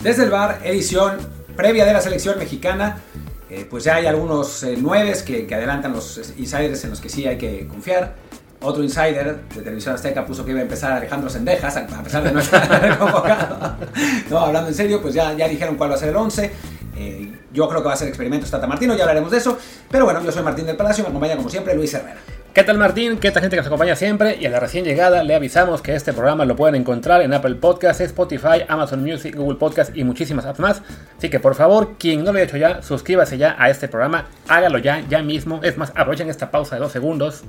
Desde el bar, edición previa de la selección mexicana. Eh, pues ya hay algunos eh, nueves que, adelantan los insiders en los que sí hay que confiar. Otro insider de Televisión Azteca puso que iba a empezar Alejandro Sendejas, a pesar de no estar convocado. No, hablando en serio, pues ya, ya dijeron cuál va a ser el 11. Eh, yo creo que va a ser experimento Tata Martino, ya hablaremos de eso. Pero bueno, yo soy Martín del Palacio, me acompaña como siempre Luis Herrera. ¿Qué tal Martín? ¿Qué tal gente que nos acompaña siempre? Y a la recién llegada le avisamos que este programa lo pueden encontrar en Apple Podcasts, Spotify, Amazon Music, Google Podcasts y muchísimas apps más. Así que por favor, quien no lo haya hecho ya, suscríbase ya a este programa, hágalo ya, ya mismo. Es más, aprovechen esta pausa de dos segundos,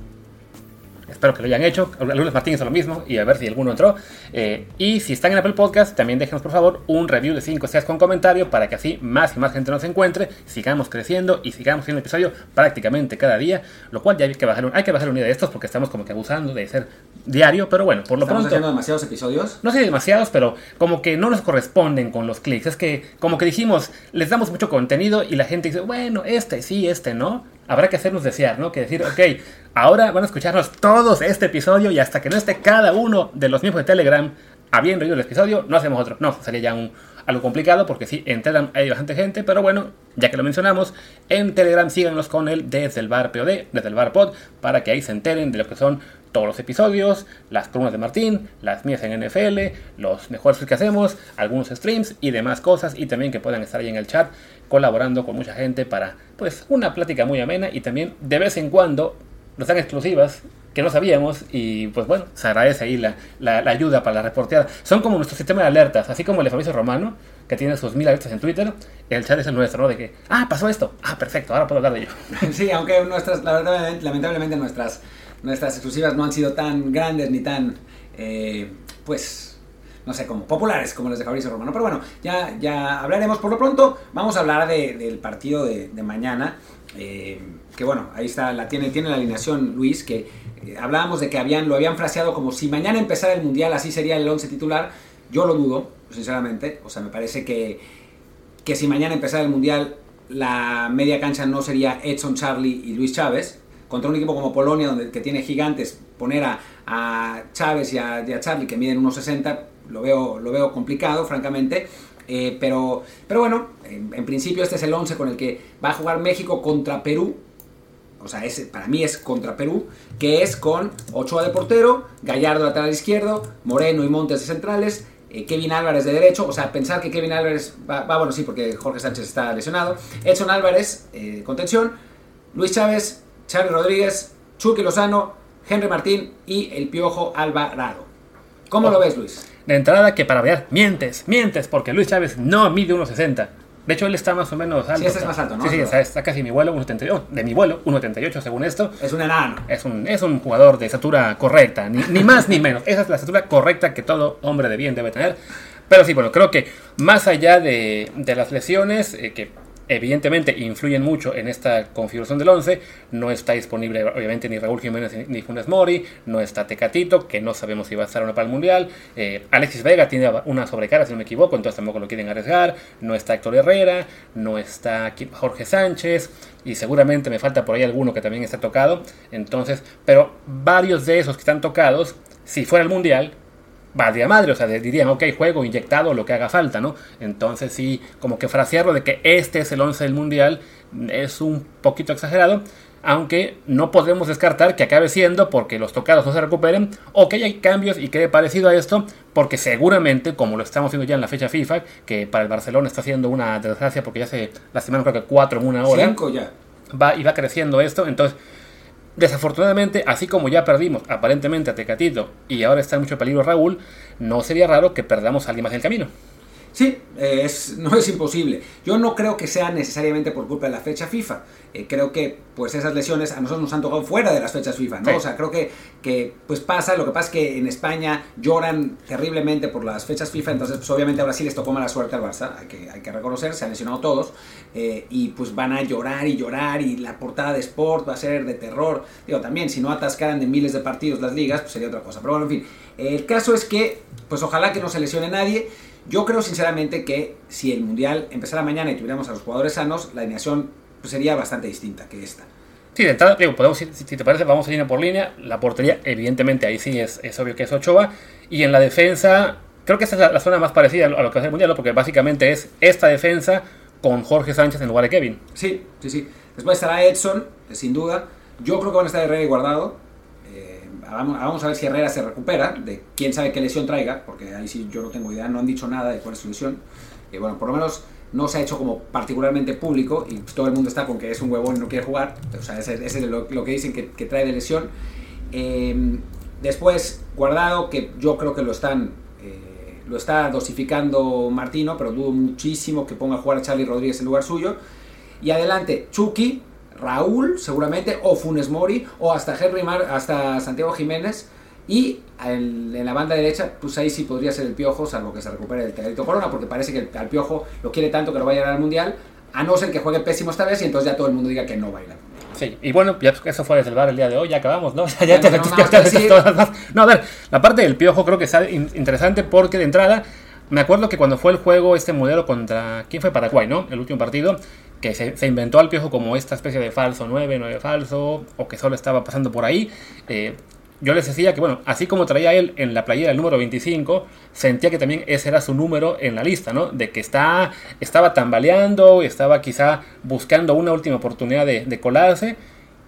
Espero que lo hayan hecho. Algunos Martín hizo lo mismo y a ver si alguno entró. Eh, y si están en Apple Podcast, también déjenos por favor un review de 5 estrellas con comentario para que así más y más gente nos encuentre, sigamos creciendo y sigamos haciendo episodio prácticamente cada día. Lo cual ya hay que bajar, hay que bajar un día de estos porque estamos como que abusando de ser diario. Pero bueno, por lo ¿Estamos pronto. haciendo demasiados episodios? No sé demasiados, pero como que no nos corresponden con los clics. Es que como que dijimos, les damos mucho contenido y la gente dice, bueno, este sí, este no habrá que hacernos desear, ¿no? Que decir, ok, ahora van a escucharnos todos este episodio y hasta que no esté cada uno de los miembros de Telegram habiendo oído el episodio, no hacemos otro. No, sería ya un, algo complicado porque sí, en hay bastante gente, pero bueno, ya que lo mencionamos, en Telegram síganos con el desde el bar POD, desde el bar pod, para que ahí se enteren de lo que son todos los episodios, las columnas de Martín, las mías en NFL, los mejores que hacemos, algunos streams y demás cosas y también que puedan estar ahí en el chat colaborando con mucha gente para pues una plática muy amena y también de vez en cuando nos dan exclusivas que no sabíamos y pues bueno, se agradece ahí la, ayuda para la reporteada. Son como nuestro sistema de alertas, así como el de Fabricio Romano, que tiene sus mil alertas en Twitter, el chat es el nuestro, ¿no? De que, ah, pasó esto, ah, perfecto, ahora puedo hablar de ello. Sí, aunque nuestras, lamentablemente nuestras, nuestras exclusivas no han sido tan grandes ni tan, eh, pues no sé, como populares, como los de Fabricio Romano. Pero bueno, ya, ya hablaremos. Por lo pronto, vamos a hablar del partido de, mañana. Eh, que bueno, ahí está, la tiene, tiene la alineación Luis, que eh, hablábamos de que habían, lo habían fraseado como si mañana empezara el Mundial, así sería el 11 titular. Yo lo dudo, sinceramente. O sea, me parece que, que si mañana empezara el Mundial, la media cancha no sería Edson Charlie y Luis Chávez. Contra un equipo como Polonia, donde, que tiene gigantes, poner a, a Chávez y a, y Charlie, que miden 1,60, lo veo, lo veo complicado, francamente. Eh, pero, pero bueno, en, principio este es el 11 con el que va a jugar México contra Perú. O sea, ese, para mí es contra Perú, que es con Ochoa de portero, Gallardo lateral izquierdo, Moreno y Montes de centrales, eh, Kevin Álvarez de derecho. O sea, pensar que Kevin Álvarez va, bueno, sí, porque Jorge Sánchez está lesionado. Edson Álvarez, eh, contención, Luis Chávez, Charlie Rodríguez, Chucky Lozano, Henry Martín y el Piojo Alvarado. ¿Cómo lo ves, Luis? De entrada, que para ver, mientes, mientes, porque Luis Chávez no mide 1,60. De hecho, él está más o menos alto. Sí, ese es más alto, ¿no? Sí, sí, está, casi mi vuelo, 1,78. De mi vuelo, 1,78 según esto. Es un enano. Es un, es un jugador de estatura correcta, ni, ni más ni menos. Esa es la estatura correcta que todo hombre de bien debe tener. Pero sí, bueno, creo que más allá de, de las lesiones, eh, que evidentemente influyen mucho en esta configuración del 11. No está disponible, obviamente, ni Raúl Jiménez ni Funes Mori, no está Tecatito, que no sabemos si va a estar o no para el Mundial. Eh, Alexis Vega tiene una sobrecarga, si no me equivoco, entonces tampoco lo quieren arriesgar. No está Héctor Herrera, no está Jorge Sánchez, y seguramente me falta por ahí alguno que también está tocado. Entonces, pero varios de esos que están tocados, si fuera el Mundial, valdría madre, o sea, dirían, ok, juego inyectado, lo que haga falta, ¿no? Entonces sí, como que frasearlo de que este es el 11 del Mundial es un poquito exagerado, aunque no podemos descartar que acabe siendo porque los tocados no se recuperen o que haya cambios y quede parecido a esto, porque seguramente, como lo estamos viendo ya en la fecha FIFA, que para el Barcelona está haciendo una desgracia porque ya se la semana creo que cuatro en una hora. Cinco ya. Va, y va creciendo esto, entonces Desafortunadamente, así como ya perdimos aparentemente a Tecatito y ahora está en mucho peligro Raúl, no sería raro que perdamos a alguien más del camino. Sí, eh, es, no es imposible. Yo no creo que sea necesariamente por culpa de la fecha FIFA. Eh, creo que pues esas lesiones a nosotros nos han tocado fuera de las fechas FIFA, ¿no? O sea, creo que, que pues pasa, lo que pasa es que en España lloran terriblemente por las fechas FIFA, entonces pues obviamente ahora sí les tocó mala suerte al Barça, hay que, hay que reconocer, se han lesionado todos, eh, y pues van a llorar y llorar y la portada de Sport va a ser de terror. Digo, también si no atascaran de miles de partidos las ligas, pues sería otra cosa. Pero bueno, en fin, el caso es que pues ojalá que no se lesione nadie. Yo creo sinceramente que si el Mundial empezara mañana y tuviéramos a los jugadores sanos, la alineación pues, sería bastante distinta que esta. Sí, de entrada, digo, podemos, si, te parece, vamos a línea por línea. La portería, evidentemente, ahí sí es, es obvio que es Ochoa. Y en la defensa, creo que esa es la, la zona más parecida a lo que ser el Mundial, ¿no? porque básicamente es esta defensa con Jorge Sánchez en lugar de Kevin. Sí, sí, sí. Después estará Edson, sin duda. Yo creo que van a estar Herrera y Guardado. Vamos, vamos a ver si Herrera se recupera, de quién sabe qué lesión traiga, porque ahí sí yo no tengo idea, no han dicho nada de cuál es su lesión. Eh, bueno, por lo menos no se ha hecho como particularmente público y todo el mundo está con que es un huevón y no quiere jugar. O sea, ese, ese es lo, lo que dicen que, que trae de lesión. Eh, después, Guardado, que yo creo que lo están eh, lo está dosificando Martino, pero dudo muchísimo que ponga a jugar a Charlie Rodríguez en lugar suyo. Y adelante, Chucky, Raúl, seguramente, o Funes Mori, o hasta Henry Mar, hasta Santiago Jiménez. Y en, en la banda derecha, pues ahí sí podría ser el Piojo, salvo que se recupere el Tegarito Corona, porque parece que el, al Piojo lo quiere tanto que lo va a llevar al Mundial, a no ser que juegue pésimo esta vez y entonces ya todo el mundo diga que no baila. Sí, y bueno, ya eso fue desde el bar el día de hoy, ya acabamos, ¿no? Ya, Ya te no ya te todas las- No, a ver, la parte del piojo creo que in- interesante porque de entrada, me acuerdo que cuando fue el juego este modelo contra, ¿quién fue? Paraguay, ¿no? El último partido, que se, inventó al piojo como esta especie de falso 9, 9 falso, o que solo estaba pasando por ahí. eh, yo les decía que, bueno, así como traía él en la playera el número 25, sentía que también ese era su número en la lista, ¿no? De que está, estaba tambaleando, estaba quizá buscando una última oportunidad de colarse.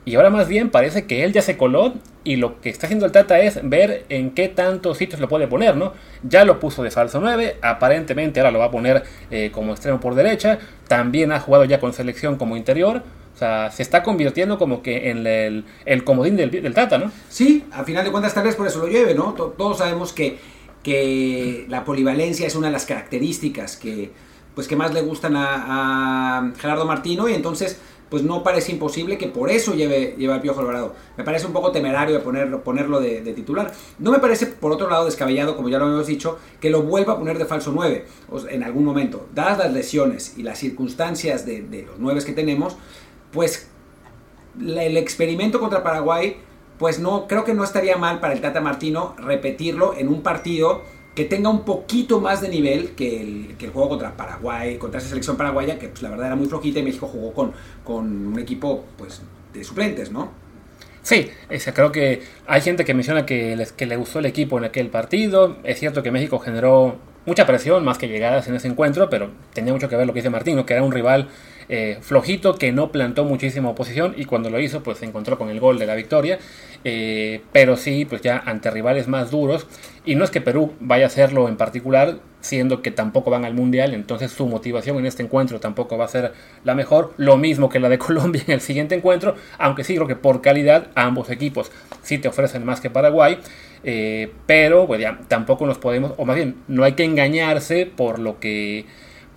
Y ahora más bien parece que él ya se coló y lo que está haciendo el Tata es ver en qué tantos sitios lo puede poner, ¿no? Ya lo puso de falso 9, aparentemente ahora lo va a poner eh, como extremo por derecha, también ha jugado ya con selección como interior, o sea, se está convirtiendo como que en el, el comodín del, del Tata, ¿no? Sí, a final de cuentas tal vez por eso lo lleve, ¿no? To- Todos sabemos que, que la polivalencia es una de las características que, pues, que más le gustan a, a Gerardo Martino y entonces pues no parece imposible que por eso lleve, lleve al Piojo Alvarado. Me parece un poco temerario de ponerlo, ponerlo de, titular. No me parece, por otro lado, descabellado, como ya lo habíamos dicho, que lo vuelva a poner de falso 9 o sea, en algún momento. Dadas las lesiones y las circunstancias de, de los 9 que tenemos, pues el experimento contra Paraguay, pues no, creo que no estaría mal para el Tata Martino repetirlo en un partido que tenga un poquito más de nivel que el, juego contra Paraguay, contra esa selección paraguaya, que pues la verdad era muy flojita y México jugó con, con un equipo pues de suplentes, ¿no? Sí, sea, creo que hay gente que menciona que, les- que le gustó el equipo en aquel partido. Es cierto que México generó mucha presión, más que llegadas en ese encuentro, pero tenía mucho que ver lo que dice Martín, que era un rival eh, flojito que no plantó muchísima oposición y cuando lo hizo pues se encontró con el gol de la victoria. Eh, pero sí, pues ya ante rivales más duros. Y no es que Perú vaya a hacerlo en particular, siendo que tampoco van al Mundial, entonces su motivación en este encuentro tampoco va a ser la mejor. Lo mismo que la de Colombia en el siguiente encuentro, aunque sí creo que por calidad ambos equipos sí te ofrecen más que Paraguay. eh, pero pues ya tampoco nos podemos, o más bien, no hay que engañarse por lo que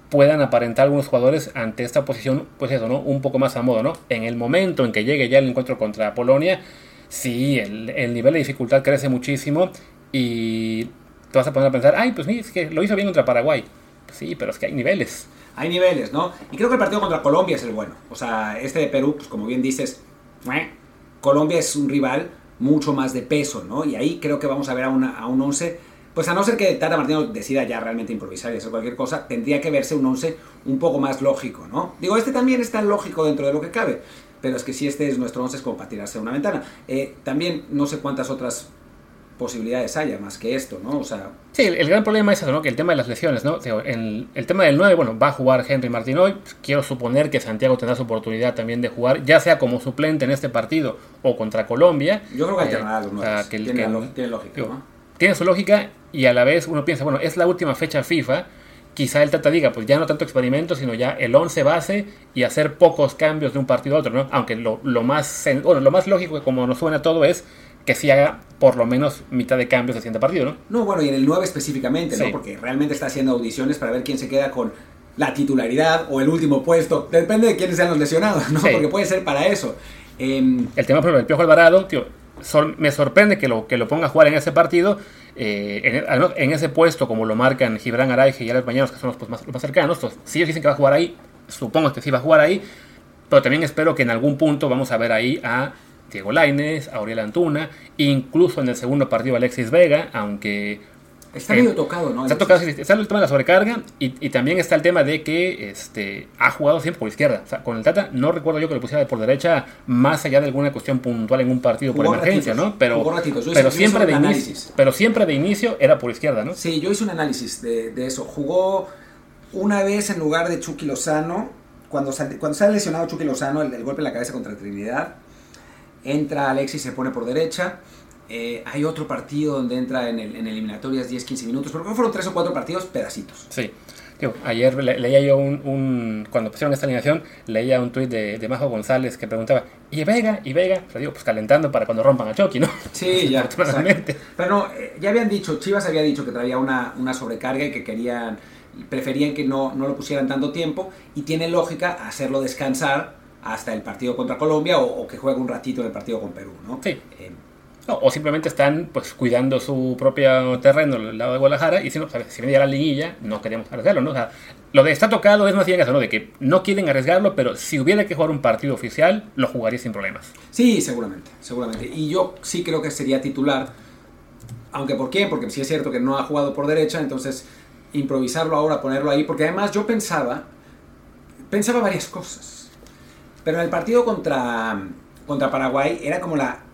puedan aparentar algunos jugadores ante esta posición, pues eso. Un poco más a modo, ¿no? En el momento en que llegue ya el encuentro contra Polonia, sí, el, el nivel de dificultad crece muchísimo y te vas a poner a pensar, ay, pues mira, es que lo hizo bien contra Paraguay. Sí, pero es que hay niveles. Hay niveles, ¿no? Y creo que el partido contra Colombia es el bueno. O sea, este de Perú, pues como bien dices. Colombia es un rival mucho más de peso, ¿no? Y ahí creo que vamos a ver a, una, a un 11, pues a no ser que Tata Martino decida ya realmente improvisar y hacer cualquier cosa, tendría que verse un 11 un poco más lógico, ¿no? Digo, este también está lógico dentro de lo que cabe, pero es que si este es nuestro 11 es como para tirarse a una ventana. Eh, también no sé cuántas otras posibilidades haya más que esto, ¿no? O sea, Sí, el, el gran problema es eso, ¿no? Que el tema de las lesiones, ¿no? El, el tema del 9, bueno, va a jugar Henry Martín hoy. Quiero suponer que Santiago tendrá su oportunidad también de jugar, ya sea como suplente en este partido o contra Colombia. yo creo que hay Eh, los o sea, que tiene, que- tiene lógica, digo, ¿no? tiene su lógica y a la vez uno piensa, bueno, es la última fecha FIFA, quizá el Tata diga, pues ya no tanto experimento, sino ya el 11 base y hacer pocos cambios de un partido a otro, ¿no? Aunque lo, lo más, bueno, lo más lógico, como nos suena todo, es que sí haga por lo menos mitad de cambios del siguiente partido, ¿no? No, bueno, y en el 9 específicamente, ¿no? Sí. Porque realmente está haciendo audiciones para ver quién se queda con la titularidad o el último puesto. Depende de quiénes sean los lesionados, ¿no? Sí. Porque puede ser para eso. Em, El tema, por ejemplo, del Piojo Alvarado, tío, me sorprende que lo, que lo ponga a jugar en ese partido, eh, en, en ese puesto, como lo marcan Gibran Araige y Alex Bañanos, que son los, pues, más, más cercanos. Si ellos dicen que va a jugar ahí, supongo que sí va a jugar ahí, pero también espero que en algún punto vamos a ver ahí a Diego Laines, a Auriel Antuna, incluso en el segundo partido Alexis Vega, aunque Está medio tocado, ¿no? Está tocado, está el tema de la sobrecarga y, y, también está el tema de que este, ha jugado siempre por izquierda. O sea, con el Tata no recuerdo yo que lo pusiera por derecha más allá de alguna cuestión puntual en un partido Jugó por emergencia, ratitos, ¿no? Pero, jugó ratitos. Yo hice- pero, yo siempre hice de un inicio, análisis. pero siempre de inicio era por izquierda, ¿no? Sí, yo hice un análisis de, de eso. Jugó una vez en lugar de Chucky Lozano. Cuando, sal- cuando sale lesionado Chucky Lozano, el, el golpe en la cabeza contra Trinidad, entra Alexis, se pone por derecha. Eh, hay otro partido donde entra en, el, en eliminatorias 10-15 minutos, pero creo que fueron tres o cuatro partidos pedacitos. Sí. Digo, ayer le- leía yo un, un- Cuando pusieron esta alineación, leía un tuit de, de Majo González que preguntaba: ¿y Vega? ¿y Vega? Pero digo, pues calentando para cuando rompan a Chucky, ¿no? Sí, ya. Pero no, eh, ya habían dicho, Chivas había dicho que traía una, una sobrecarga y que querían, preferían que no, no lo pusieran tanto tiempo y tiene lógica hacerlo descansar hasta el partido contra Colombia o, o que juegue un ratito en el partido con Perú, ¿no? Sí. Eh, No, o simplemente están pues cuidando su propio terreno al lado de Guadalajara y no, ¿sabes? si venía la liguilla, no queremos arriesgarlo, ¿no? O sea, lo de está tocado es más bien eso, ¿no? De que no quieren arriesgarlo, pero si hubiera que jugar un partido oficial, lo jugaría sin problemas. sí, seguramente, seguramente. Y yo sí creo que sería titular, aunque ¿por qué? Porque sí es cierto que no ha jugado por derecha, entonces improvisarlo ahora, ponerlo ahí, porque además yo pensaba, pensaba varias cosas. Pero en el partido contra, contra Paraguay era como la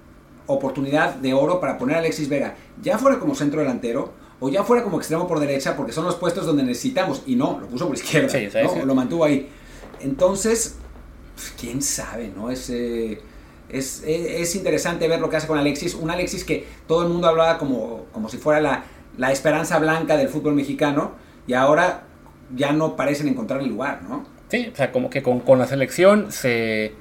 oportunidad de oro para poner a Alexis Vega, ya fuera como centro delantero o ya fuera como extremo por derecha, porque son los puestos donde necesitamos. Y no, lo puso por izquierda. Sí, ¿no? sí. Lo mantuvo ahí. Entonces, pues, quién sabe, ¿no? Es, eh, es, es- es interesante ver lo que hace con Alexis. Un Alexis que todo el mundo hablaba como, como si fuera la, la esperanza blanca del fútbol mexicano y ahora ya no parecen encontrar el lugar, ¿no? Sí, o sea, como que con, con la selección se,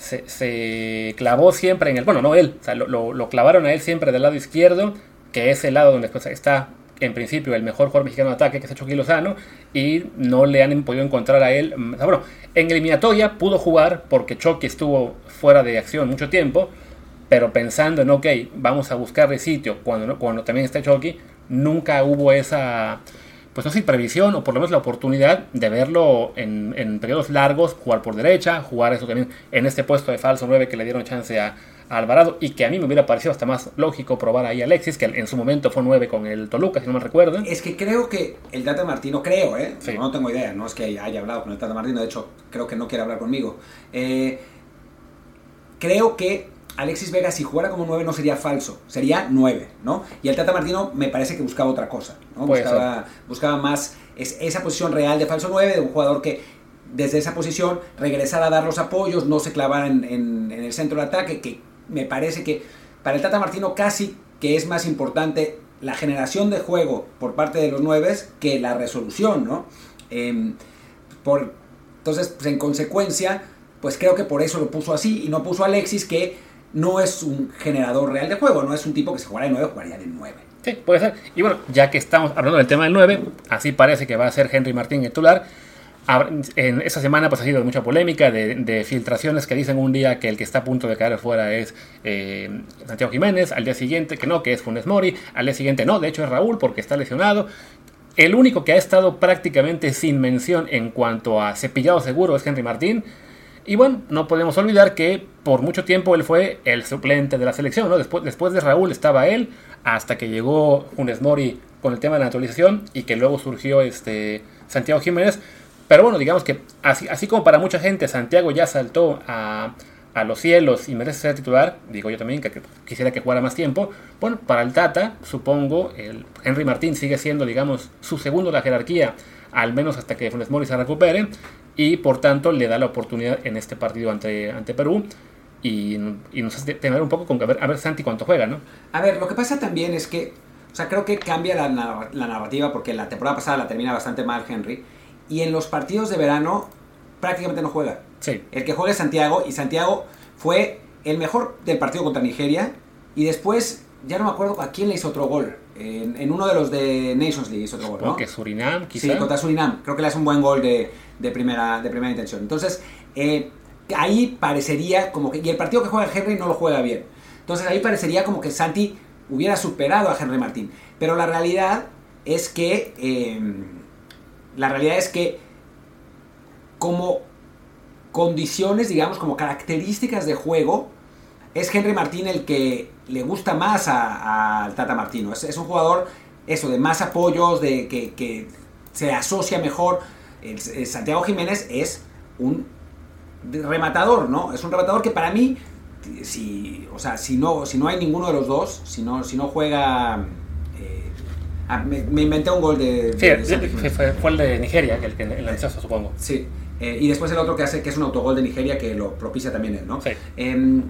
se, se clavó siempre en el. Bueno, no él, lo, clavaron a él siempre del lado izquierdo, que es el lado donde está en principio el mejor jugador mexicano de ataque, que es Chucky Lozano, y no le han podido encontrar a él. mm, bueno, en eliminatoria pudo jugar porque Chucky estuvo fuera de acción mucho tiempo, pero pensando en, ok, vamos a buscarle sitio cuando, cuando también está Chucky, nunca hubo esa, pues no sé si previsión o por lo menos la oportunidad de verlo en, en periodos largos, jugar por derecha, jugar eso también en este puesto de falso 9 que le dieron chance a, a Alvarado y que a mí me hubiera parecido hasta más lógico probar ahí a Alexis, que en su momento fue 9 con el Toluca, si no me recuerdo. Es que creo que el Tata Martino, creo, ¿eh? Sí. No, tengo idea, no es que haya hablado con el Tata Martino, de hecho, creo que no quiere hablar conmigo. Eh, creo que Alexis Vega, si jugara como 9, no sería falso, sería 9, ¿no? Y el Tata Martino me parece que buscaba otra cosa, ¿no? Puede Buscaba, buscaba más es- esa posición real de falso 9, de un jugador que desde esa posición regresara a dar los apoyos, no se clavara en, en- en el centro de ataque, que me parece que para el Tata Martino casi que es más importante la generación de juego por parte de los nueves que la resolución, ¿no? Em, por, entonces, pues, en consecuencia, pues creo que por eso lo puso así y no puso a Alexis, que no es un generador real de juego, no es un tipo que se jugará de 9, jugaría de 9. Sí, puede ser. Y bueno, ya que estamos hablando del tema del 9, así parece que va a ser Henry Martín el titular. En esta semana pues ha sido mucha polémica de, de filtraciones que dicen un día que el que está a punto de caer fuera es eh, Santiago Jiménez, al día siguiente que no, que es Funes Mori, al día siguiente no, de hecho es Raúl porque está lesionado. El único que ha estado prácticamente sin mención en cuanto a cepillado seguro es Henry Martín. Y bueno, no podemos olvidar que por mucho tiempo él fue el suplente de la selección, ¿no? Después, después de Raúl estaba él, hasta que llegó Funes Mori con el tema de la naturalización y que luego surgió este Santiago Jiménez. Pero bueno, digamos que así, así como para mucha gente Santiago ya saltó a, a los cielos y merece ser titular, digo yo también que, quisiera que jugara más tiempo, bueno, para el Tata, supongo, el Henry Martín sigue siendo, digamos, su segundo la jerarquía, al menos hasta que Funes Mori se recupere, y por tanto le da la oportunidad en este partido ante, ante Perú, y, y nos hace tener un poco con que a ver, a ver Santi cuánto juega, ¿no? A ver, lo que pasa también es que, o sea, creo que cambia la, la narrativa porque la temporada pasada la termina bastante mal Henry y en los partidos de verano prácticamente no juega. Sí, El que juega es Santiago y Santiago fue el mejor del partido contra Nigeria y después ya no me acuerdo a quién le hizo otro gol. En, en uno de los de Nations League hizo otro gol, ¿no? que Surinam, Sí, quizá. contra Surinam. Creo que le hace un buen gol de, de primera, de primera intención. Entonces, eh, ahí parecería como que... Y el partido que juega Henry no lo juega bien. Entonces ahí parecería como que Santi hubiera superado a Henry Martín. Pero la realidad es que... eh, la realidad es que como condiciones, digamos, como características de juego, es Henry Martín el que le gusta más al Tata Martino. Es, es un jugador eso, de más apoyos, de que, que se asocia mejor. El, el Santiago Jiménez es un rematador, ¿no? Es un rematador que para mí, si, o sea, si no, si no hay ninguno de los dos, si no, si no juega... eh, ah, me, me inventé un gol de... De fue, Jiménez. fue- fue el de Nigeria, el que lanzazo, supongo. Sí. Eh, y después el otro que hace, que es un autogol de Nigeria, que lo propicia también él, ¿no? Sí. Em,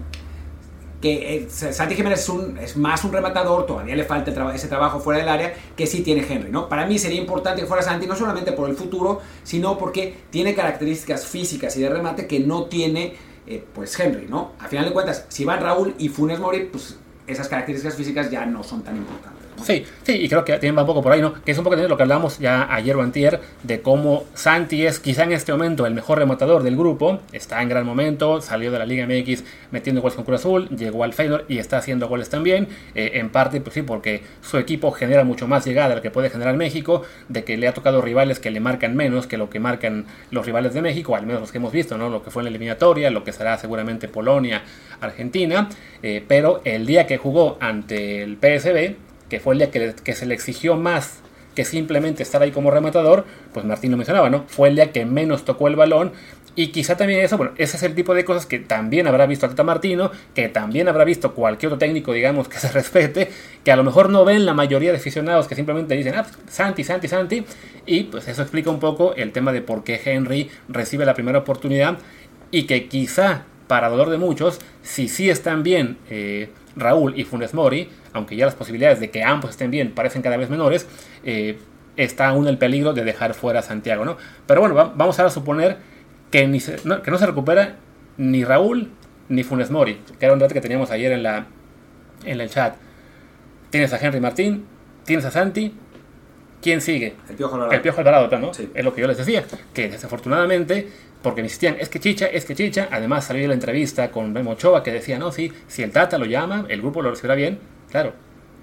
que eh, Santi Jiménez es, más un rematador, todavía le falta ese trabajo fuera del área que sí tiene Henry, ¿no? Para mí sería importante que fuera Santi, no solamente por el futuro, sino porque tiene características físicas y de remate que no tiene, eh, pues, Henry, ¿no? A final de cuentas, si van Raúl y Funes Mori, pues esas características físicas ya no son tan importantes. Sí, sí, y creo que va un poco por ahí, ¿no? Que es un poco lo que hablamos ya ayer o antier, de cómo Santi es quizá en este momento el mejor rematador del grupo, está en gran momento, salió de la Liga MX metiendo goles con Cruz Azul, llegó al Feyenoord y está haciendo goles también, eh, en parte, pues sí, porque su equipo genera mucho más llegada de lo que puede generar México, de que le ha tocado rivales que le marcan menos que lo que marcan los rivales de México, al menos los que hemos visto, ¿no? Lo que fue en la eliminatoria, lo que será seguramente Polonia, Argentina, eh, pero el día que jugó ante el PSB, que fue el día que, se le exigió más que simplemente estar ahí como rematador, pues Martín lo mencionaba, ¿no? Fue el día que menos tocó el balón. Y quizá también eso, bueno, ese es el tipo de cosas que también habrá visto Tata Martino, que también habrá visto cualquier otro técnico, digamos, que se respete, que a lo mejor no ven la mayoría de aficionados que simplemente dicen, ah, pues, Santi, Santi, Santi, y pues eso explica un poco el tema de por qué Henry recibe la primera oportunidad y que quizá, para dolor de muchos, si sí están bien eh, Raúl y Funes Mori, aunque ya las posibilidades de que ambos estén bien parecen cada vez menores, eh, está aún el peligro de dejar fuera a Santiago, ¿no? Pero bueno, va- vamos ahora a suponer que, no, que no se recupera ni Raúl ni Funes Mori, que era un dato que teníamos ayer en, la, en el chat. Tienes a Henry Martín, tienes a Santi, ¿quién sigue? El Piojo Alvarado. El Piojo Alvarado, ¿no? Sí. Es lo que yo les decía, que desafortunadamente, porque me insistían, es que Chicha, es que Chicha, además salió de la entrevista con Memo Ochoa que decía, no, sí, si el Tata lo llama, el grupo lo recibirá bien, claro.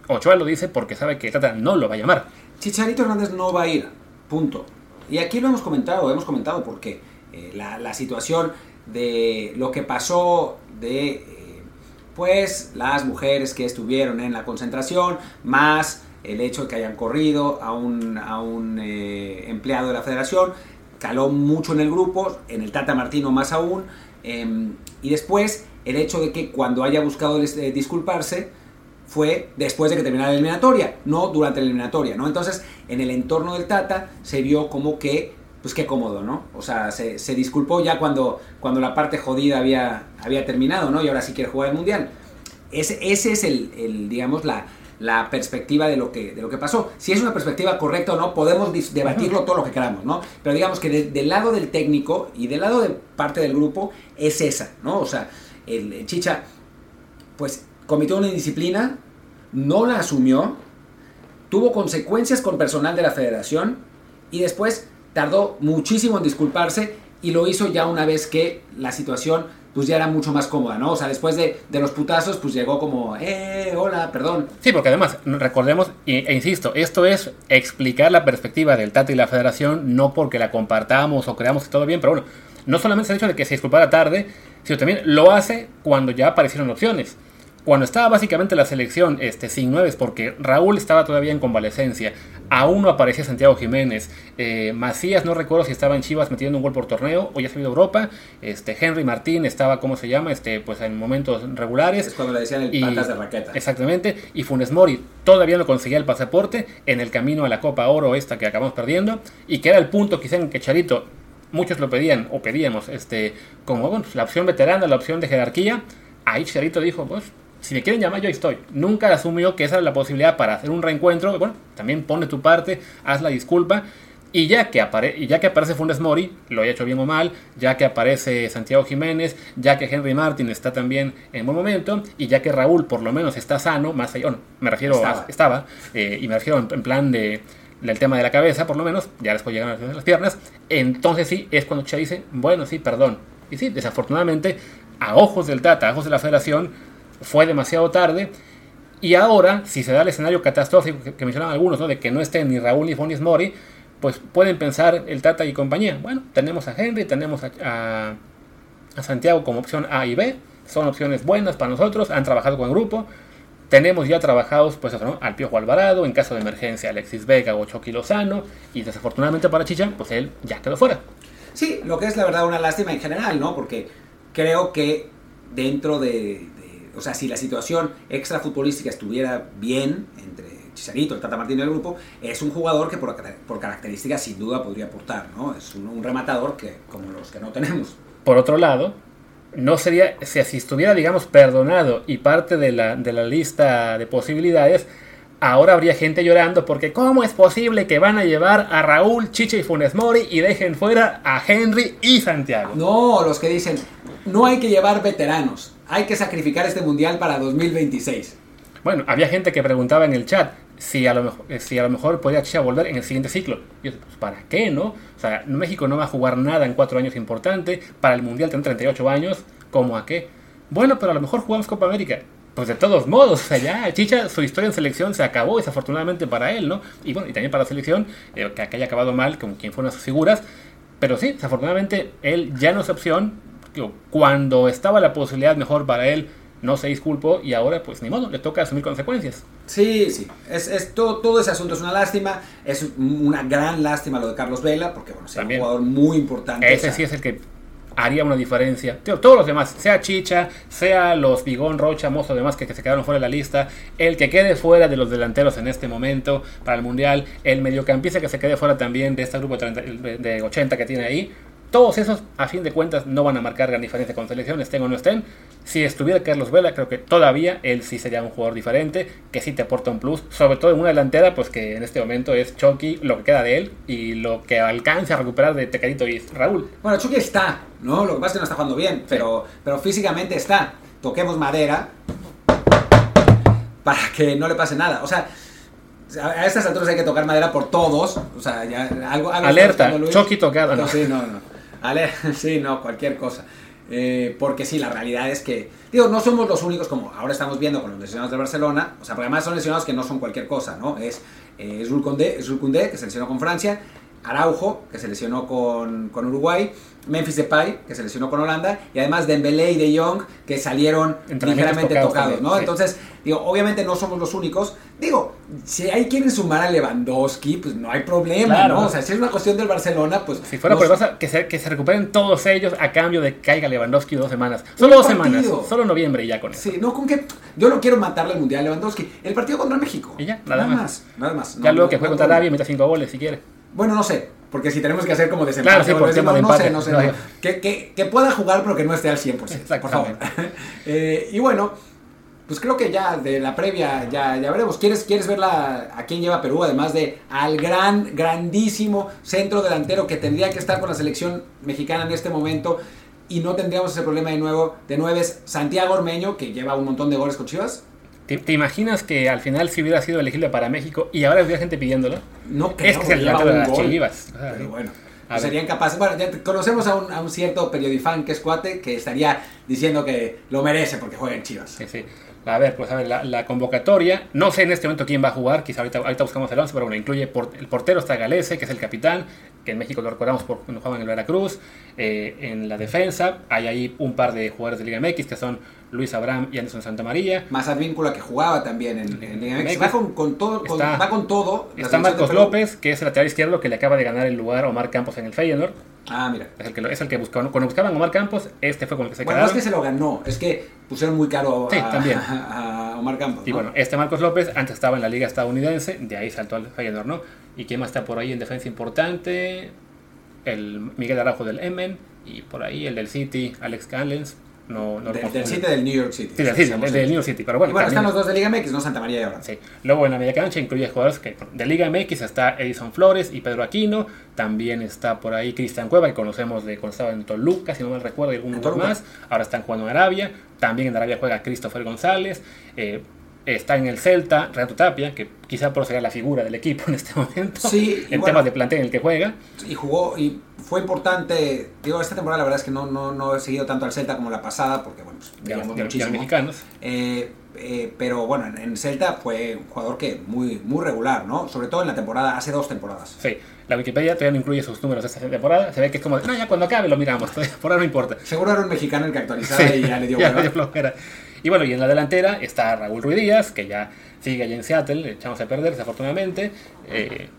Ochoa lo dice porque sabe que el Tata no lo va a llamar. Chicharito Hernández no va a ir, punto. Y aquí lo hemos comentado, hemos comentado porque eh, la, la situación de lo que pasó de, eh, pues, las mujeres que estuvieron en la concentración, más el hecho de que hayan corrido a un, a un eh, empleado de la federación, caló mucho en el grupo, en el Tata Martino más aún, eh, y después el hecho de que cuando haya buscado eh, disculparse, fue después de que terminara la eliminatoria, no durante la eliminatoria, ¿no? Entonces, en el entorno del Tata se vio como que, pues qué cómodo, ¿no? O sea, se, se disculpó ya cuando, cuando la parte jodida había, había terminado, ¿no? Y ahora sí quiere jugar el Mundial. Ese, ese es el, el, digamos, la, la perspectiva de lo, que, de lo que pasó. Si es una perspectiva correcta o no, podemos debatirlo todo lo que queramos, ¿no? Pero digamos que de- del lado del técnico y del lado de parte del grupo es esa, ¿no? O sea, el, el Chicha, pues cometió una indisciplina, no la asumió, tuvo consecuencias con personal de la federación y después tardó muchísimo en disculparse y lo hizo ya una vez que la situación pues ya era mucho más cómoda, ¿no? O sea, después de, de los putazos pues llegó como, eh, hola, perdón. Sí, porque además, recordemos, e, insisto, esto es explicar la perspectiva del Tata y la Federación, no porque la compartamos o creamos que todo bien, pero bueno, no solamente es el hecho de que se disculpara tarde, sino también lo hace cuando ya aparecieron opciones. Cuando estaba básicamente la selección este, sin nueves, porque Raúl estaba todavía en convalecencia, aún no aparecía Santiago Jiménez, eh, Macías no recuerdo si estaba en Chivas metiendo un gol por torneo o ya se había ido a Europa, este, Henry Martín estaba, ¿cómo se llama? Este, pues en momentos regulares. Es cuando le decían el Y- patas de raqueta. Exactamente. Y Funes Mori todavía no conseguía el pasaporte en el camino a la Copa Oro esta que acabamos perdiendo. Y que era el punto quizá en que Charito, muchos lo pedían o pedíamos, este, como bueno, la opción veterana, la opción de jerarquía. Ahí Charito dijo, pues, si me quieren llamar, yo estoy. Nunca asumió que esa era la posibilidad para hacer un reencuentro. Bueno, también pone tu parte, haz la disculpa. Y ya, que apare y ya que aparece Funes Mori, lo haya hecho bien o mal, ya que aparece Santiago Jiménez, ya que Henry Martin está también en buen momento, y ya que Raúl por lo menos está sano, más allá, bueno, me refiero Estaba. a estaba, eh, y me refiero en, en plan de del tema de la cabeza, por lo menos, ya después llegan las, las piernas, entonces sí es cuando Che dice, bueno, sí, perdón. Y sí, desafortunadamente, a ojos del Tata, a ojos de la federación, fue demasiado tarde, y ahora, si se da el escenario catastrófico que, mencionaban algunos, ¿no? de que no estén ni Raúl ni Funes Mori, pues pueden pensar el Tata y compañía. Bueno, tenemos a Henry, tenemos a, a- Santiago como opción A y B, son opciones buenas para nosotros, han trabajado con el grupo, tenemos ya trabajados pues al Piojo Alvarado, en caso de emergencia Alexis Vega o Chucky Lozano, y desafortunadamente para Chicha, pues él ya quedó fuera. Sí, lo que es la verdad una lástima en general, ¿no? Porque creo que dentro de, de- o sea, si la situación extra futbolística estuviera bien entre Chicharito, el Tata Martino y el grupo, es un jugador que por, por características sin duda podría aportar, ¿no? Es un, un rematador que como los que no tenemos. Por otro lado, no sería, si, si estuviera, digamos, perdonado y parte de la, de la lista de posibilidades, ahora habría gente llorando porque ¿cómo es posible que van a llevar a Raúl, Chicha y Funes Mori y dejen fuera a Henry y Santiago? No, los que dicen, no hay que llevar veteranos, hay que sacrificar este mundial para 2026. Bueno, había gente que preguntaba en el chat si a lo mejor, eh, si a lo mejor podía Chicha volver en el siguiente ciclo. Y yo, pues, ¿para qué, no? O sea, México no va a jugar nada en cuatro años importante, para el Mundial tendrá 38 años, ¿cómo a qué? Bueno, pero a lo mejor jugamos Copa América. Pues de todos modos, o sea, ya Chicha, su historia en selección se acabó, desafortunadamente para él, ¿no? Y bueno, y también para la selección, eh, que, haya acabado mal con quien fueron sus figuras. Pero sí, desafortunadamente él ya no es opción. Cuando estaba la posibilidad mejor para él, no se disculpó y ahora pues ni modo, le toca asumir consecuencias. Sí, sí. Es, es todo, todo ese asunto es una lástima. Es una gran lástima lo de Carlos Vela, porque bueno, es un jugador muy importante. o Ese sea, sí es el que haría una diferencia. Tío, todos los demás, sea Chicha, sea los Bigón, Rocha, Mozo, demás que, que se quedaron fuera de la lista, el que quede fuera de los delanteros en este momento para el Mundial, el mediocampista que se quede fuera también de este grupo de, 30 de 80 que tiene ahí. Todos esos, a fin de cuentas, no van a marcar gran diferencia con selección, estén o no estén. Si estuviera Carlos Vela, creo que todavía él sí sería un jugador diferente, que sí te aporta un plus, sobre todo en una delantera, pues que en este momento es Chucky, lo que queda de él, y lo que alcance a recuperar de Tecadito y Raúl. Bueno, Chucky está, ¿no? Lo que pasa es que no está jugando bien, pero, pero físicamente está. Toquemos madera para que no le pase nada. O sea, a estas alturas hay que tocar madera por todos. O sea, ya algo... Alerta. Chucky tocado, no. No, sí, no, no. Ale- sí, no, cualquier cosa. Eh, porque sí, la realidad es que, digo, no somos los únicos, como ahora estamos viendo con los lesionados de Barcelona, o sea, porque además son lesionados que no son cualquier cosa, ¿no? Es eh, Koundé, que se lesionó con Francia, Araujo, que se lesionó con, con Uruguay, Memphis Depay, que se lesionó con Holanda, y además Dembélé y De Jong, que salieron ligeramente tocados tocados, ¿no? sí. Entonces, digo, obviamente no somos los únicos. Digo, si hay quienes sumar a Lewandowski, pues no hay problema, Claro. ¿no? O sea, si es una cuestión del Barcelona, pues... Si fuera los- por el que se, que se recuperen todos ellos a cambio de que caiga Lewandowski dos semanas. Solo dos partido. semanas, solo noviembre y ya con eso. Sí, no, con que yo no quiero matarle al Mundial a Lewandowski. El partido contra México. Y ya, nada más. Nada más. ya luego no, que juegue no, contra. Arabia y meta cinco goles si quiere. Bueno, no sé, porque si tenemos que hacer como desempate, Claro, sí, por no, de no sé, no sé. No. Que, que, que pueda jugar, pero que no esté al 100%, por favor. Eh, y bueno, pues creo que ya de la previa ya, ya veremos. ¿Quieres, ¿Quieres ver la- a quién lleva Perú? Además de al gran, grandísimo centro delantero que tendría que estar con la selección mexicana en este momento y no tendríamos ese problema de nuevo de nueve es Santiago Ormeño, que lleva un montón de goles con Chivas. ¿Te, te imaginas que al final si hubiera sido elegible para México y ahora hubiera gente pidiéndolo? No creo Es que es el lleva un gol. Chivas. O sea, Pero bueno, ver. serían capaces. Bueno, ya conocemos a un, a un cierto periodifán que es cuate que estaría diciendo que lo merece porque juega en Chivas. Sí, sí. A ver, pues a ver, la, la convocatoria, no sé en este momento quién va a jugar, quizá ahorita, ahorita buscamos el 11, pero bueno, incluye por- el portero está Galese, que es el capitán, que en México lo recordamos por cuando jugaban en el Veracruz, eh, en la defensa hay ahí un par de jugadores de Liga MX, que son Luis Abraham y Anderson Santamaría, Más Advíncula que jugaba también en, en Liga MX. MX. Va con, con todo, con- Está- va con todo. está Marcos. López, que es el lateral izquierdo que le acaba de ganar el lugar Omar Campos en el Feyenoord, Ah, mira. es el que, es el que buscaban, cuando buscaban Omar Campos, este fue con el que se Bueno, no es quedaron. que se lo ganó, es que pusieron muy caro a, Sí, también. a- a Omar Campos. Y ¿no? bueno, este Marcos López antes estaba en la liga estadounidense, de ahí saltó al Feyenoord, ¿no? ¿Y quién más está por ahí en defensa importante? El Miguel Araujo del Emen y por ahí el del City, Alex Callens. No, no lo del, City del New York City. Sí, del City, del, del New York City, pero bueno. Y bueno, también- están los dos de Liga MX, no Santa María y ahora. Sí. Luego en la media cancha incluye jugadores que de Liga MX está Edison Flores y Pedro Aquino. También está por ahí Cristian Cueva, que conocemos de cuando estaba en Toluca, si no mal recuerdo, y algún más. Ahora están jugando en Arabia. También en Arabia juega Christopher González. Eh, está en el Celta, Renato Tapia, que quizá por ser la figura del equipo en este momento. Sí, en bueno. temas de plantel en el que juega. y jugó y fue importante. Digo, esta temporada la verdad es que no, no, no he seguido tanto al Celta como la pasada, porque bueno, pues Ya, ya- ya muchísimo. mexicanos. Eh, eh, pero bueno, en, en Celta fue un jugador que muy, muy regular, ¿no? Sobre todo en la temporada, hace dos temporadas. Sí, la Wikipedia todavía no incluye sus números de esta temporada. Se ve que es como, no, ya cuando acabe lo miramos, por ahora no importa. Seguro era un mexicano el que actualizaba Sí, y ya le dio ya le dio flojera. Y bueno, y en la delantera está Raúl Ruiz Díaz, que ya sigue allá en Seattle, le echamos a perder desafortunadamente. Eh,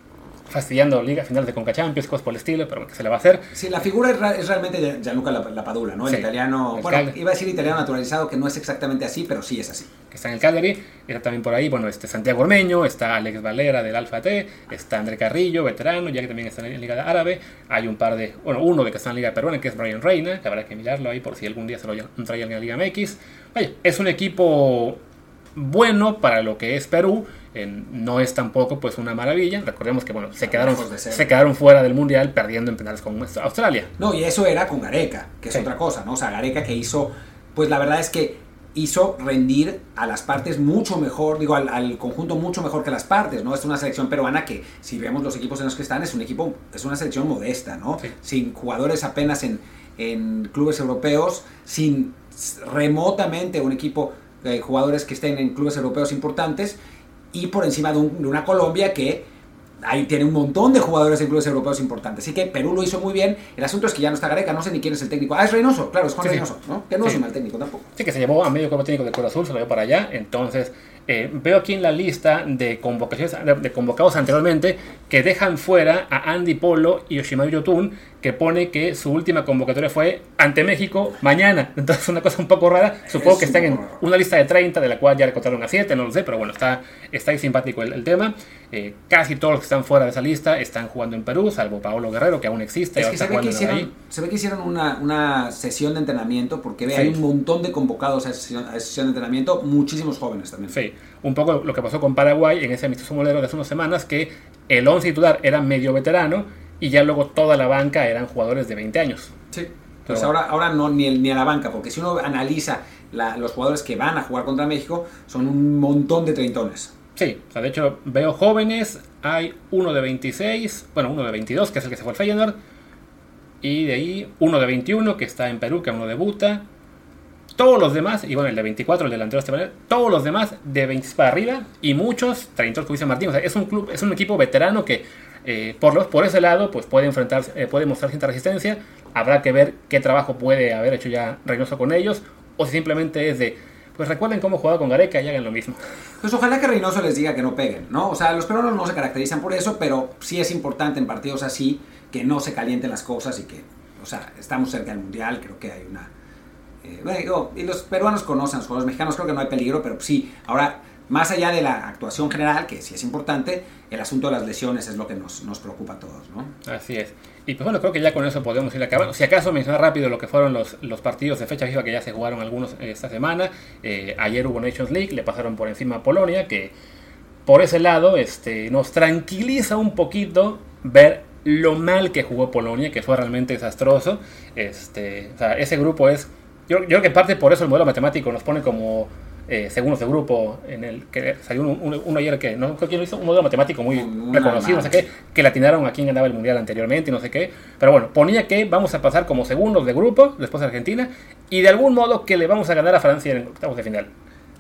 fastidiando liga final de Conca Champions, cosas por el estilo, pero que se le va a hacer. Sí, la figura es, es realmente Gianluca Lap- Lapadula, ¿no? El Sí, italiano, el bueno, iba a decir italiano naturalizado, que no es exactamente así, pero sí es así. que está en el Cagliari, está también por ahí, bueno, este Santiago Ormeño, está Alex Valera del Alfa T, está André Carrillo, veterano, ya que también está en la Liga Árabe, hay un par de, bueno, uno de que está en la Liga Peruana, que es Brian Reina, que habrá que mirarlo ahí por si algún día se lo traen en la Liga MX. Vaya, es un equipo bueno para lo que es Perú, en- no es tampoco pues una maravilla, recordemos que bueno, se quedaron, se quedaron fuera del Mundial perdiendo en penales con Australia. No, y eso era con Gareca, que es Sí. otra cosa, ¿no? O sea, Gareca que hizo, pues la verdad es que hizo rendir a las partes mucho mejor, digo, al, al conjunto mucho mejor que las partes, ¿no? Es una selección peruana que, si vemos los equipos en los que están, es un equipo, es una selección modesta, ¿no? Sí. Sin jugadores apenas en, en clubes europeos, sin remotamente un equipo de jugadores que estén en clubes europeos importantes, y por encima de, un- de una Colombia que ahí tiene un montón de jugadores en clubes europeos importantes. Así que Perú lo hizo muy bien. El asunto es que ya no está Gareca, no sé ni quién es el técnico. Ah, es Reynoso, claro, es Juan Sí. Reynoso, ¿no? Que no es un mal técnico tampoco. Sí, que se llevó a medio cuerpo técnico del Cruz Azul, se lo llevó para allá. Entonces, eh, veo aquí en la lista de convocaciones de- convocados anteriormente que dejan fuera a Andy Polo y Yoshimaru Yotun, que pone que su última convocatoria fue ante México mañana. Entonces, una cosa un poco rara. Supongo Es que están en una lista de 30, de la cual ya recortaron a 7, no lo sé, pero bueno, está, está ahí simpático el, el tema. Eh, casi todos los que están fuera de esa lista están jugando en Perú, salvo Paolo Guerrero, que aún existe. Es que se ve que, ahí. hicieron, se ve que hicieron una, una sesión de entrenamiento, porque ve, Sí. hay un montón de convocados a esa sesión, a sesión de entrenamiento, muchísimos jóvenes también. Sí, un poco lo que pasó con Paraguay en ese amistoso molero de hace unas semanas, que el 11 titular era medio veterano y ya luego toda la banca eran jugadores de 20 años. Sí. Pues ahora, ahora no ni, el- ni a la banca, porque si uno analiza la- los jugadores que van a jugar contra México, son un montón de treintones. Sí, o sea, de hecho veo jóvenes, hay uno de 26, bueno, uno de 22, que es el que se fue al Feyenoord, y de ahí uno de 21, que está en Perú, que aún no debuta. Todos los demás, y bueno, el de 24, el delantero Esteban, todos los demás de 20 para arriba, y muchos, 30 como dice Martín, o sea, es un club, es un equipo veterano que eh, por, los, por ese lado, pues puede enfrentarse, eh, puede mostrar cierta resistencia. Habrá que ver qué trabajo puede haber hecho ya Reynoso con ellos, o si simplemente es de, pues recuerden cómo jugaba con Gareca y hagan lo mismo. Pues ojalá que Reynoso les diga que no peguen, ¿no? O sea, los peruanos no se caracterizan por eso, pero sí es importante en partidos así que no se calienten las cosas y que, o sea, estamos cerca del Mundial, creo que hay una... eh, bueno, y los peruanos conocen a los mexicanos, creo que no hay peligro, pero sí, ahora, más allá de la actuación general, que sí es importante, el asunto de las lesiones es lo que nos, nos preocupa a todos, ¿no? Así es. Y pues bueno, creo que ya con eso podemos ir acabando. Si acaso mencionar rápido lo que fueron los, los partidos de fecha FIFA que ya se jugaron algunos eh, esta semana. Eh, ayer hubo Nations League, le pasaron por encima a Polonia, que por ese lado este, nos tranquiliza un poquito ver lo mal que jugó Polonia, que fue realmente desastroso. Este, ese grupo es... Yo, yo creo que en parte por eso el modelo matemático nos pone como eh, segundos de grupo en el que salió uno, uno- uno ayer que no creo quién lo hizo un modelo matemático muy Un- reconocido no sé una- qué que le atinaron a quién ganaba el mundial anteriormente y no sé qué. Pero bueno ponía que vamos a pasar como segundos de grupo después de Argentina y de algún modo que le vamos a ganar a Francia en octavos de final.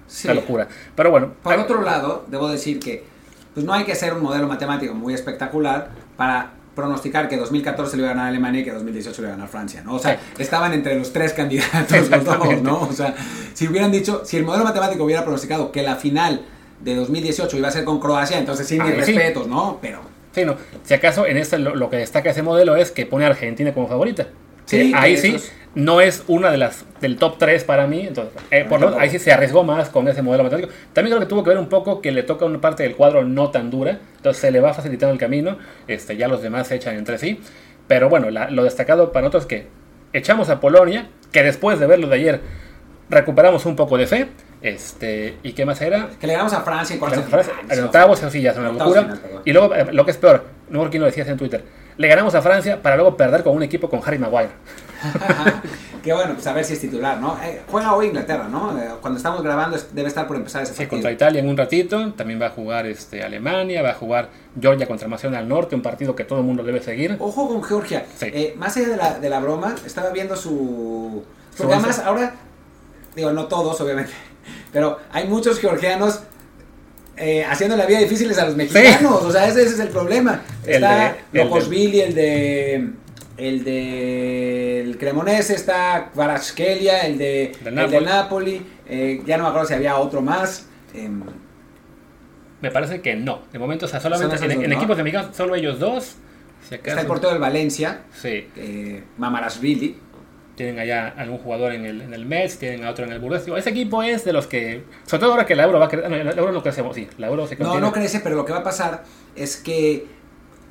Sí. la locura. Pero bueno Por hay- otro lado, debo decir que pues no hay que hacer un modelo matemático muy espectacular para pronosticar que 2014 le iba a ganar Alemania y que 2018 le iba a ganar Francia, ¿no? O sea, estaban entre los tres candidatos los dos. ¿no? O sea, si hubieran dicho, si el modelo matemático hubiera pronosticado que la final de 2018 iba a ser con Croacia, entonces sí, mis sí. respetos, ¿no? Pero Sí, no. Si acaso en este lo, lo que destaca ese modelo es que pone a Argentina como favorita. Sí, ahí sí no es una de las del top 3 para mí. Entonces, eh, por lo, ahí sí se arriesgó más con ese modelo matemático. También creo que tuvo que ver un poco que le toca una parte del cuadro no tan dura. Entonces se le va facilitando el camino. Este, ya los demás se echan entre sí. Pero bueno, la- lo destacado para nosotros es que echamos a Polonia, que después de verlo de ayer recuperamos un poco de fe. Este, ¿Y qué más era? que le ganamos a Francia en cuartos de final, en ¿no? octavos, eso sí, ya es una locura. final, y luego, eh, lo que es peor, no quién lo decías en Twitter, le ganamos a Francia para luego perder con un equipo con Harry Maguire. que bueno, pues a ver si es titular, ¿no? Eh, juega hoy Inglaterra, ¿no? Eh, cuando estamos grabando debe estar por empezar ese Sí, partido. contra Italia en un ratito, también va a jugar este, Alemania, va a jugar Georgia contra Macedonia del Norte, un partido que todo el mundo debe seguir. Ojo con Georgia. Sí. Eh, más allá de la, de la broma, estaba viendo su... Porque además ahora, digo, no todos obviamente, pero hay muchos georgianos eh, haciendo la vida difíciles a los mexicanos. O sea, ese, ese es el problema. El Está de- el de- el de... el Cremonese está Kvaratskhelia, el, de, el del Napoli. Eh, ya no me acuerdo si había otro más. em, Me parece que no. De momento, o sea, solamente en, dos, en ¿no? equipos de mexicanos, solo ellos dos. Si está el portero del Valencia, Sí, eh, Mamarashvili. Tienen allá algún jugador en el, en el Mets, tienen a otro en el Burdeos. Ese equipo es de los que, sobre todo ahora que la Euro va a crecer, no, la Euro no crece, sí, la Euro se No, no crece, pero lo que va a pasar es que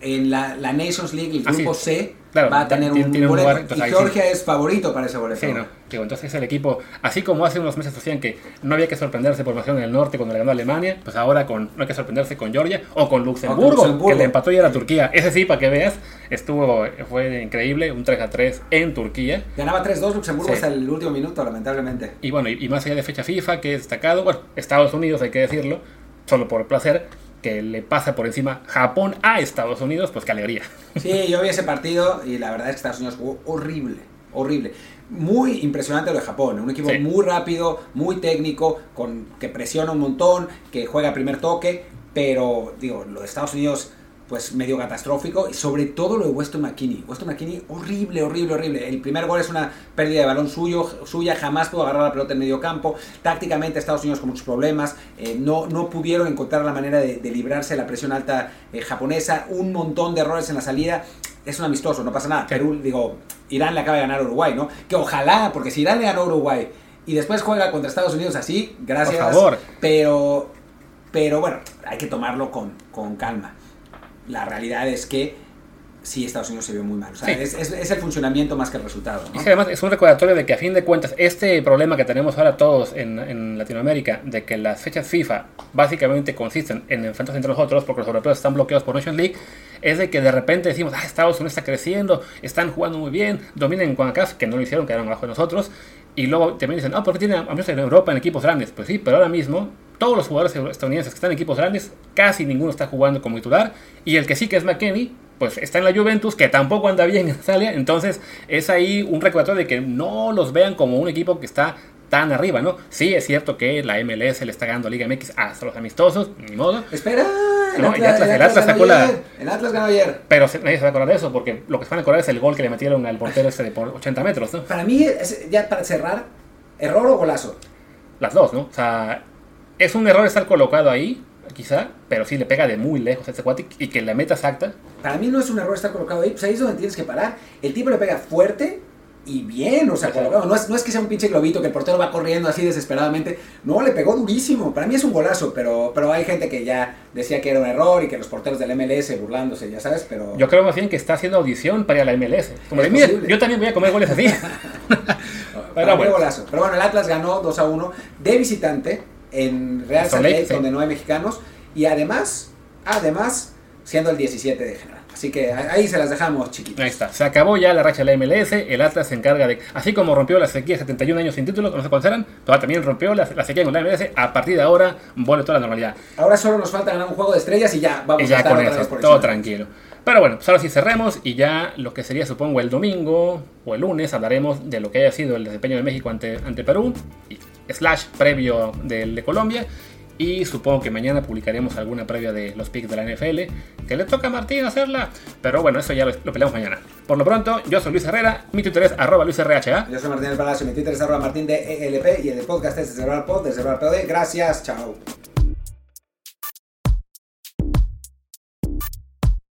en la, la Nations League, el Ah, sí. grupo C, Claro, va a tener un tiene un boleto. lugar, entonces y ahí sí. Georgia es favorito para ese boleto. Sí, no. Digo, entonces es el equipo, así como hace unos meses decían que no había que sorprenderse por nación en el norte cuando le ganó a Alemania, pues ahora con, no hay que sorprenderse con Georgia o con Luxemburgo, Luxemburgo. que le empató ya a Turquía. Ese sí, para que veas, estuvo, fue increíble, un 3 a 3 en Turquía. Ganaba 3-2 Luxemburgo Sí. hasta el último minuto, lamentablemente. Y bueno, y, y más allá de fecha FIFA, que es destacado, bueno, Estados Unidos, hay que decirlo, solo por placer, que le pasa por encima Japón a Estados Unidos, pues qué alegría. Sí, yo vi ese partido y la verdad es que Estados Unidos jugó horrible, horrible. Muy impresionante lo de Japón, un equipo Sí. muy rápido, muy técnico, con, que presiona un montón, que juega primer toque, pero digo, lo de Estados Unidos pues medio catastrófico y sobre todo lo de Weston McKinney. Weston McKinney horrible, horrible, horrible. El primer gol es una pérdida de balón suyo, suya, jamás pudo agarrar la pelota en medio campo. Tácticamente Estados Unidos con muchos problemas, eh, no, no pudieron encontrar la manera de, de librarse de la presión alta eh, japonesa, un montón de errores en la salida. Es un amistoso, no pasa nada. Perú, digo, Irán le acaba de ganar a Uruguay, ¿no? Que ojalá, porque si Irán le ganó a Uruguay y después juega contra Estados Unidos así, gracias. Por favor. Pero, pero bueno, hay que tomarlo con, con calma. La realidad es que sí, Estados Unidos se vio muy mal. O sea, Sí. es, es- es el funcionamiento más que el resultado. ¿no? que además es un recordatorio de que a fin de cuentas este problema que tenemos ahora todos en, en Latinoamérica, de que las fechas FIFA básicamente consisten en enfrentarse entre nosotros porque los europeos están bloqueados por Nation League, es de que de repente decimos, ah, Estados Unidos está creciendo, están jugando muy bien, dominan en CONCACAF, que no lo hicieron, quedaron abajo de nosotros, y luego también dicen, ah, ¿por qué tienen amigos en Europa en equipos grandes? Pues sí, pero ahora mismo todos los jugadores estadounidenses que están en equipos grandes, casi ninguno está jugando como titular, y el que sí que es McKenny, pues está en la Juventus, que tampoco anda bien en Italia, entonces es ahí un recordatorio de que no los vean como un equipo que está tan arriba, ¿no? Sí, es cierto que la MLS le está ganando Liga MX hasta los amistosos, ni modo, Espera, el No, Atlas, el Atlas- el el Atlas Atlas ganó sacó la- ayer. El Atlas ganó ayer. pero nadie se va a acordar de eso, porque lo que se van a acordar es el gol que le metieron al portero este de por 80 metros, ¿no? Para mí, ya para cerrar, error o golazo. Las dos, ¿no? O sea, es un error estar colocado ahí, quizá, pero sí le pega de muy lejos a este cuate y que la meta exacta. Para mí no es un error estar colocado ahí, pues ahí es donde tienes que parar. El tipo le pega fuerte y bien, o sea, colocado. No es, no es que sea un pinche globito que el portero va corriendo así desesperadamente. No, le pegó durísimo. Para mí es un golazo, pero, pero hay gente que ya decía que era un error y que los porteros del MLS burlándose, ya sabes, pero... Yo creo más bien que está haciendo audición para ir a la MLS. Como de, mira, yo también voy a comer goles así. Pero bueno. golazo. Pero bueno, el Atlas ganó 2 a 1 de visitante en Real Salt Lake, sí. donde no hay mexicanos. Y además, además, siendo el 17 de general. Así que ahí se las dejamos, chiquitos. Ahí está. Se acabó ya la racha de la MLS. El Atlas se encarga de. Así como rompió la sequía de 71 años sin título, no sé cuántos eran, pero también rompió la, la sequía con la MLS. A partir de ahora, vuelve toda la normalidad. Ahora solo nos falta ganar un juego de estrellas y ya vamos Y a ya estar con eso, por todo encima. tranquilo. Pero bueno, pues ahora sí cerremos y ya lo que sería, supongo, el domingo o el lunes hablaremos de lo que haya sido el desempeño de México ante, ante Perú, y slash previo del de Colombia. Y supongo que mañana publicaremos alguna previa de los picks de la NFL, que le toca a Martín hacerla. Pero bueno, eso ya lo, peleamos mañana. Por lo pronto, yo soy Luis Herrera, mi Twitter es arroba luisrha. Yo soy Martín del Palacio, mi Twitter es arroba martín de ELP y el de podcast es desde Pod, desde Pod. Gracias, chao.